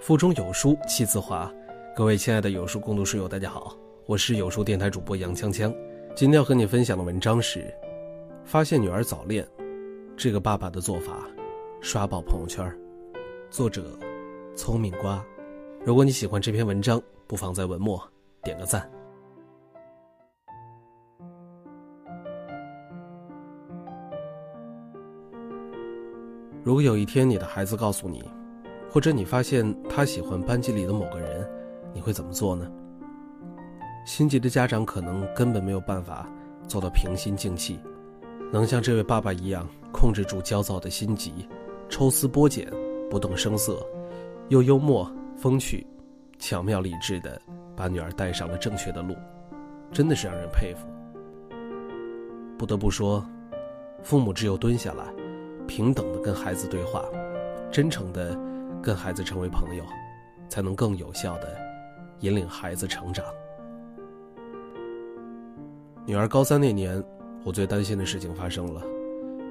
腹中有书气自华，各位亲爱的有书共读书友，大家好，我是有书电台主播杨锵锵。今天要和你分享的文章是：发现女儿早恋，这个爸爸的做法刷爆朋友圈。作者：聪明瓜。如果你喜欢这篇文章，不妨在文末点个赞。如果有一天你的孩子告诉你，或者你发现他喜欢班级里的某个人，你会怎么做呢？心急的家长可能根本没有办法做到平心静气，能像这位爸爸一样控制住焦躁的心急，抽丝剥茧，不动声色，又幽默风趣，巧妙理智的把女儿带上了正确的路，真的是让人佩服。不得不说，父母只有蹲下来，平等的跟孩子对话，真诚的。跟孩子成为朋友，才能更有效的引领孩子成长。女儿高三那年，我最担心的事情发生了，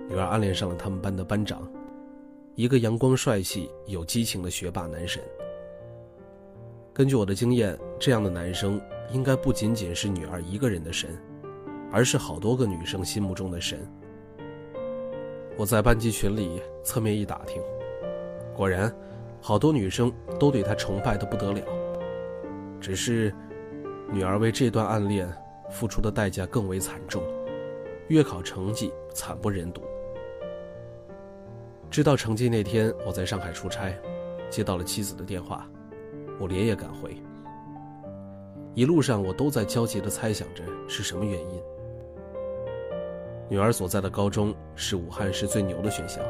女儿暗恋上了他们班的班长，一个阳光帅气、有激情的学霸男神。根据我的经验，这样的男生应该不仅仅是女儿一个人的神，而是好多个女生心目中的神。我在班级群里侧面一打听，果然。好多女生都对他崇拜的不得了，只是女儿为这段暗恋付出的代价更为惨重，月考成绩惨不忍睹。知道成绩那天，我在上海出差，接到了妻子的电话，我连夜赶回。一路上我都在焦急地猜想着是什么原因。女儿所在的高中是武汉市最牛的学校，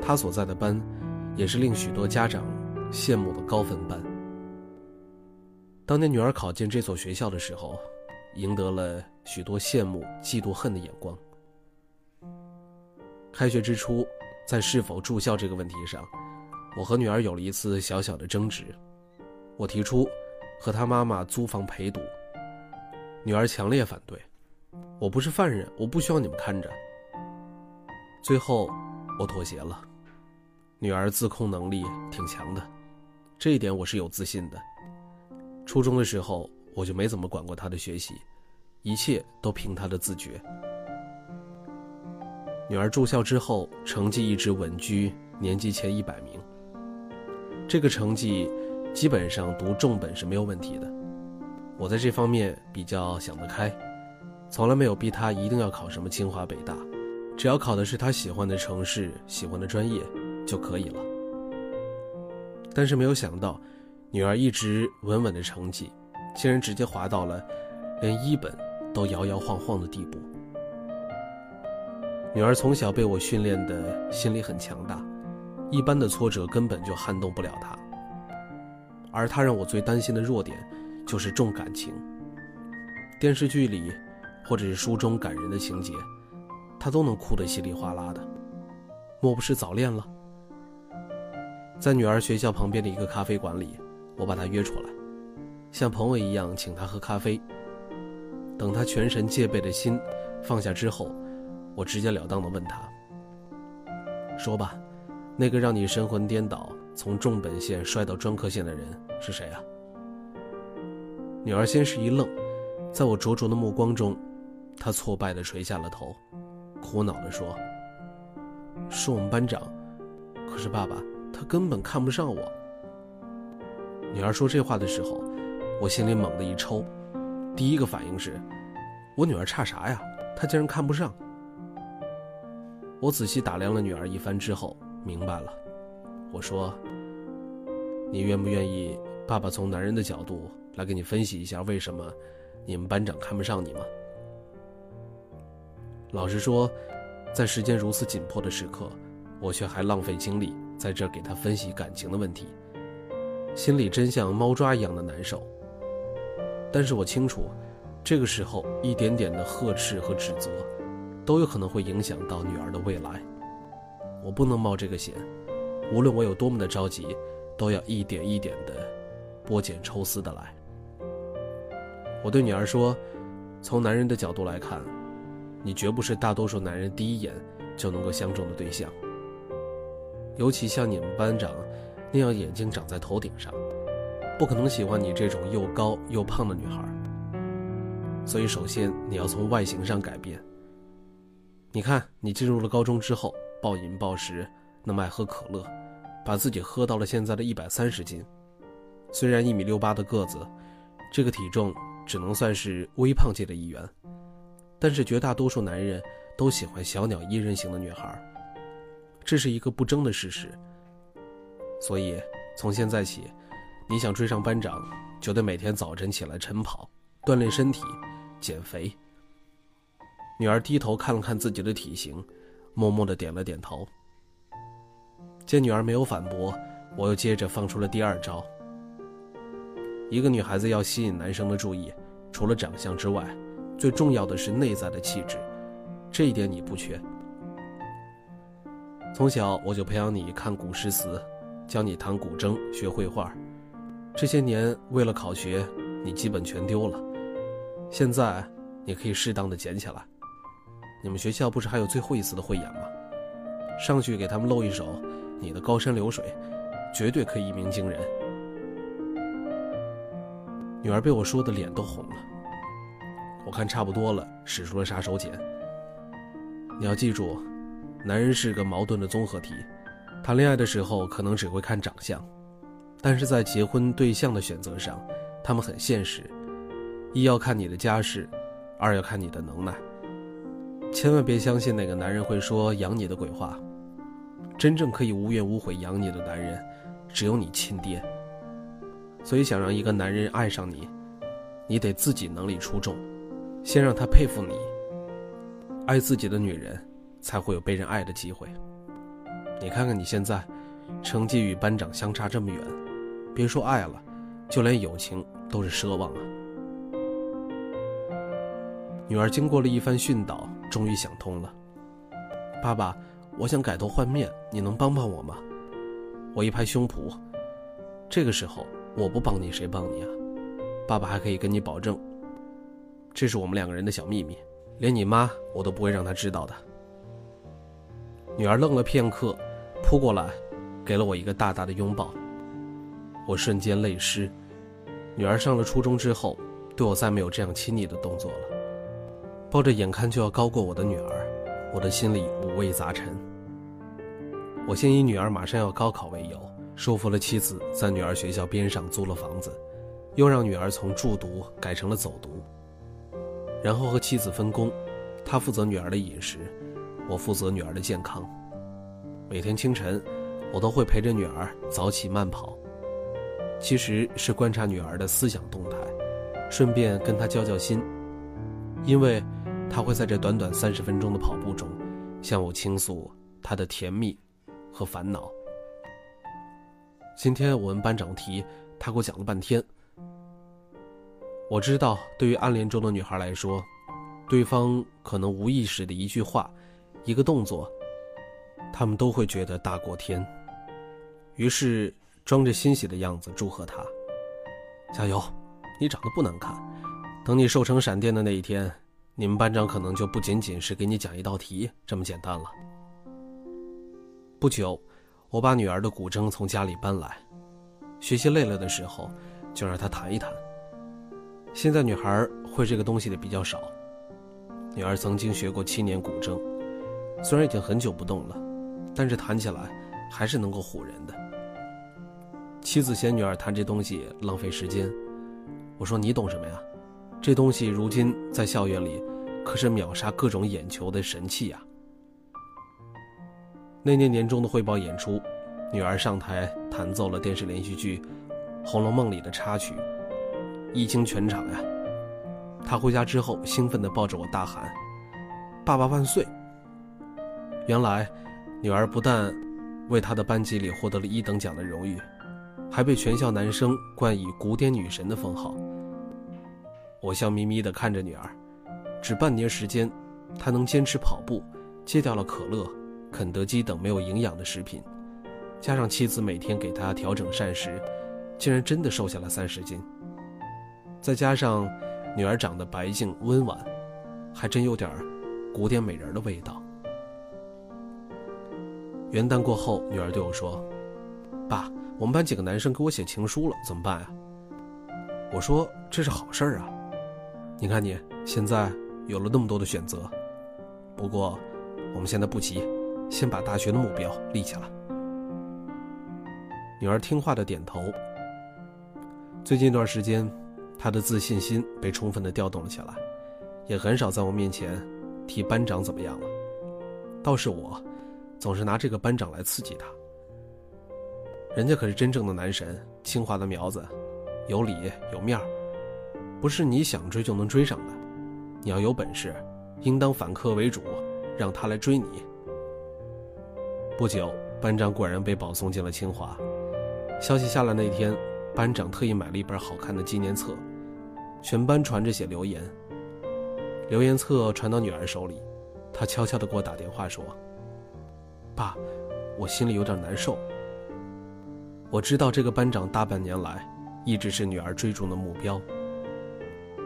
她所在的班。也是令许多家长羡慕的高分班。当年女儿考进这所学校的时候，赢得了许多羡慕、嫉妒、恨的眼光。开学之初，在是否住校这个问题上，我和女儿有了一次小小的争执。我提出和她妈妈租房陪读，女儿强烈反对。我不是犯人，我不需要你们看着。最后，我妥协了。女儿自控能力挺强的，这一点我是有自信的。初中的时候我就没怎么管过她的学习，一切都凭她的自觉。女儿住校之后，成绩一直稳居年级前一百名。这个成绩，基本上读重本是没有问题的。我在这方面比较想得开，从来没有逼她一定要考什么清华北大，只要考的是她喜欢的城市、喜欢的专业。就可以了。但是没有想到，女儿一直稳稳的成绩，竟然直接滑到了连一本都摇摇晃晃的地步。女儿从小被我训练的心理很强大，一般的挫折根本就撼动不了她。而她让我最担心的弱点，就是重感情。电视剧里，或者是书中感人的情节，她都能哭得稀里哗啦的。莫不是早恋了？在女儿学校旁边的一个咖啡馆里，我把她约出来，像朋友一样请她喝咖啡。等她全神戒备的心放下之后，我直截了当的问她：“说吧，那个让你神魂颠倒，从重本线摔到专科线的人是谁啊？”女儿先是一愣，在我灼灼的目光中，她挫败的垂下了头，苦恼的说：“是我们班长。可是爸爸。”他根本看不上我。女儿说这话的时候，我心里猛地一抽，第一个反应是：我女儿差啥呀？她竟然看不上。我仔细打量了女儿一番之后，明白了。我说：“你愿不愿意爸爸从男人的角度来给你分析一下，为什么你们班长看不上你吗？”老实说，在时间如此紧迫的时刻，我却还浪费精力。在这给他分析感情的问题，心里真像猫抓一样的难受。但是我清楚，这个时候一点点的呵斥和指责，都有可能会影响到女儿的未来。我不能冒这个险，无论我有多么的着急，都要一点一点的剥茧抽丝的来。我对女儿说：“从男人的角度来看，你绝不是大多数男人第一眼就能够相中的对象。”尤其像你们班长那样眼睛长在头顶上，不可能喜欢你这种又高又胖的女孩。所以，首先你要从外形上改变。你看，你进入了高中之后，暴饮暴食，那么爱喝可乐，把自己喝到了现在的一百三十斤。虽然一米六八的个子，这个体重只能算是微胖界的一员，但是绝大多数男人都喜欢小鸟依人型的女孩，这是一个不争的事实。所以，从现在起，你想追上班长，就得每天早晨起来晨跑，锻炼身体，减肥。女儿低头看了看自己的体型，默默的点了点头。见女儿没有反驳，我又接着放出了第二招。一个女孩子要吸引男生的注意，除了长相之外，最重要的是内在的气质，这一点你不缺。从小我就培养你看古诗词，教你弹古筝、学绘画。这些年为了考学，你基本全丢了，现在你可以适当的捡起来。你们学校不是还有最后一次的汇演吗？上去给他们露一手，你的高山流水，绝对可以一鸣惊人。女儿被我说的脸都红了。我看差不多了，使出了杀手锏。你要记住，男人是个矛盾的综合体，谈恋爱的时候可能只会看长相，但是在结婚对象的选择上，他们很现实，一要看你的家世，二要看你的能耐。千万别相信哪个男人会说养你的鬼话，真正可以无怨无悔养你的男人，只有你亲爹。所以想让一个男人爱上你，你得自己能力出众，先让他佩服你。爱自己的女人，才会有被人爱的机会。你看看你现在，成绩与班长相差这么远，别说爱了，就连友情都是奢望啊。女儿经过了一番训导。终于想通了，爸爸，我想改头换面，你能帮帮我吗？我一拍胸脯，这个时候我不帮你谁帮你啊？爸爸还可以跟你保证，这是我们两个人的小秘密，连你妈我都不会让她知道的。女儿愣了片刻，扑过来，给了我一个大大的拥抱，我瞬间泪湿。女儿上了初中之后，对我再没有这样亲昵的动作了。抱着眼看就要高过我的女儿，我的心里五味杂陈。我先以女儿马上要高考为由，说服了妻子在女儿学校边上租了房子，又让女儿从住读改成了走读。然后和妻子分工，她负责女儿的饮食，我负责女儿的健康。每天清晨，我都会陪着女儿早起慢跑，其实是观察女儿的思想动态，顺便跟她交交心，因为。她会在这短短三十分钟的跑步中，向我倾诉他的甜蜜和烦恼。今天我问班长题，他给我讲了半天。我知道，对于暗恋中的女孩来说，对方可能无意识的一句话、一个动作，他们都会觉得大过天。于是，装着欣喜的样子祝贺他：“加油，你长得不难看。等你瘦成闪电的那一天。”你们班长可能就不仅仅是给你讲一道题这么简单了。不久，我把女儿的古筝从家里搬来，学习累了的时候，就让她弹一弹。现在女孩会这个东西的比较少。女儿曾经学过七年古筝，虽然已经很久不动了，但是弹起来还是能够唬人的。妻子嫌女儿弹这东西浪费时间，我说你懂什么呀？这东西如今在校园里，可是秒杀各种眼球的神器呀！那年年终的汇报演出，女儿上台弹奏了电视连续剧《红楼梦》里的插曲，一经全场呀。她回家之后，兴奋地抱着我大喊：“爸爸万岁！”原来，女儿不但为她的班级里获得了一等奖的荣誉，还被全校男生冠以“古典女神”的封号。我笑眯眯地看着女儿，只半年时间，她能坚持跑步，戒掉了可乐、肯德基等没有营养的食品，加上妻子每天给她调整膳食，竟然真的瘦下了三十斤。再加上女儿长得白净温婉，还真有点古典美人的味道。元旦过后，女儿对我说：“爸，我们班几个男生给我写情书了，怎么办呀？”我说：“这是好事啊，你看你现在有了那么多的选择。不过，我们现在不急，先把大学的目标立起来。”女儿听话的点头。最近一段时间，她的自信心被充分的调动了起来，也很少在我面前提班长怎么样了。倒是我，总是拿这个班长来刺激他。人家可是真正的男神，清华的苗子。有理有面儿，不是你想追就能追上的。你要有本事，应当反客为主，让他来追你。不久，班长果然被保送进了清华。消息下来那天，班长特意买了一本好看的纪念册，全班传着写留言。留言册传到女儿手里，她悄悄地给我打电话说：“爸，我心里有点难受。我知道这个班长大半年来……”一直是女儿追逐的目标。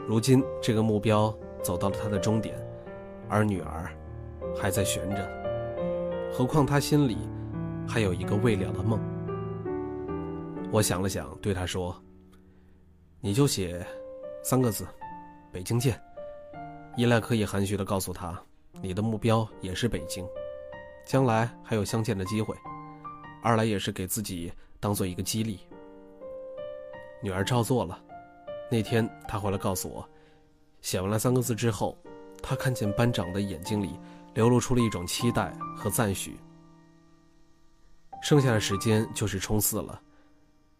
如今，这个目标走到了他的终点，而女儿还在悬着。何况他心里还有一个未了的梦。我想了想，对他说：“你就写三个字，北京见。”一来可以含蓄地告诉他，你的目标也是北京，将来还有相见的机会；二来也是给自己当做一个激励。女儿照做了。那天她回来告诉我，写完了三个字之后，她看见班长的眼睛里流露出了一种期待和赞许。剩下的时间就是冲刺了。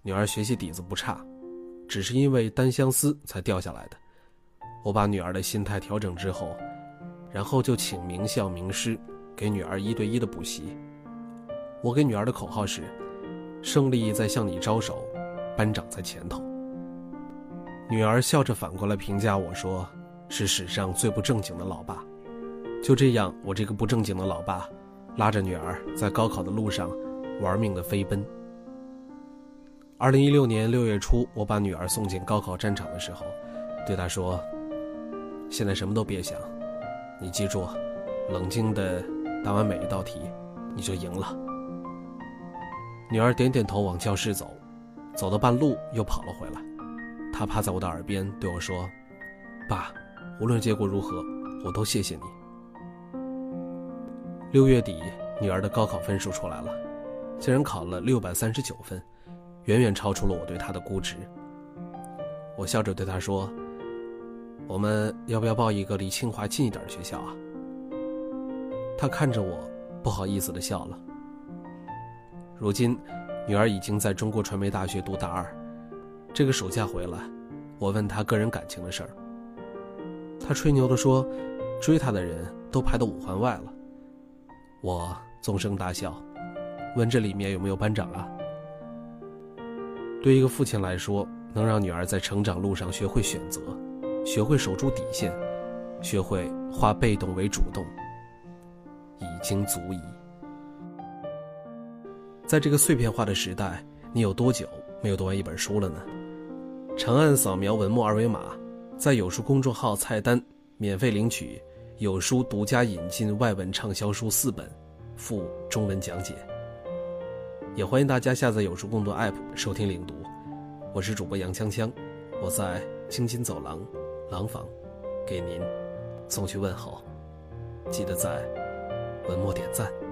女儿学习底子不差，只是因为单相思才掉下来的。我把女儿的心态调整之后，然后就请名校名师给女儿一对一的补习。我给女儿的口号是：胜利在向你招手。班长在前头，女儿笑着反过来评价我说：“是史上最不正经的老爸。”就这样，我这个不正经的老爸，拉着女儿在高考的路上玩命的飞奔。二零一六年六月初，我把女儿送进高考战场的时候，对她说：“现在什么都别想，你记住，冷静的答完每一道题，你就赢了。”女儿点点头，往教室走。走到半路，又跑了回来。她趴在我的耳边对我说：“爸，无论结果如何，我都谢谢你。”六月底，女儿的高考分数出来了，竟然考了六百三十九分，远远超出了我对她的估值。我笑着对她说：“我们要不要报一个离清华近一点的学校啊？”他看着我，不好意思的笑了。如今。女儿已经在中国传媒大学读大二，这个暑假回来，我问她个人感情的事儿。她吹牛的说，追她的人都排到五环外了。我纵声大笑，问这里面有没有班长啊？对一个父亲来说，能让女儿在成长路上学会选择，学会守住底线，学会化被动为主动，已经足矣。在这个碎片化的时代，你有多久没有读完一本书了呢？长按扫描文末二维码，在有书公众号菜单免费领取有书独家引进外文畅销书四本，附中文讲解。也欢迎大家下载有书共读 App 收听领读。我是主播杨锵锵，我在京津走廊廊坊给您送去问候，记得在文末点赞。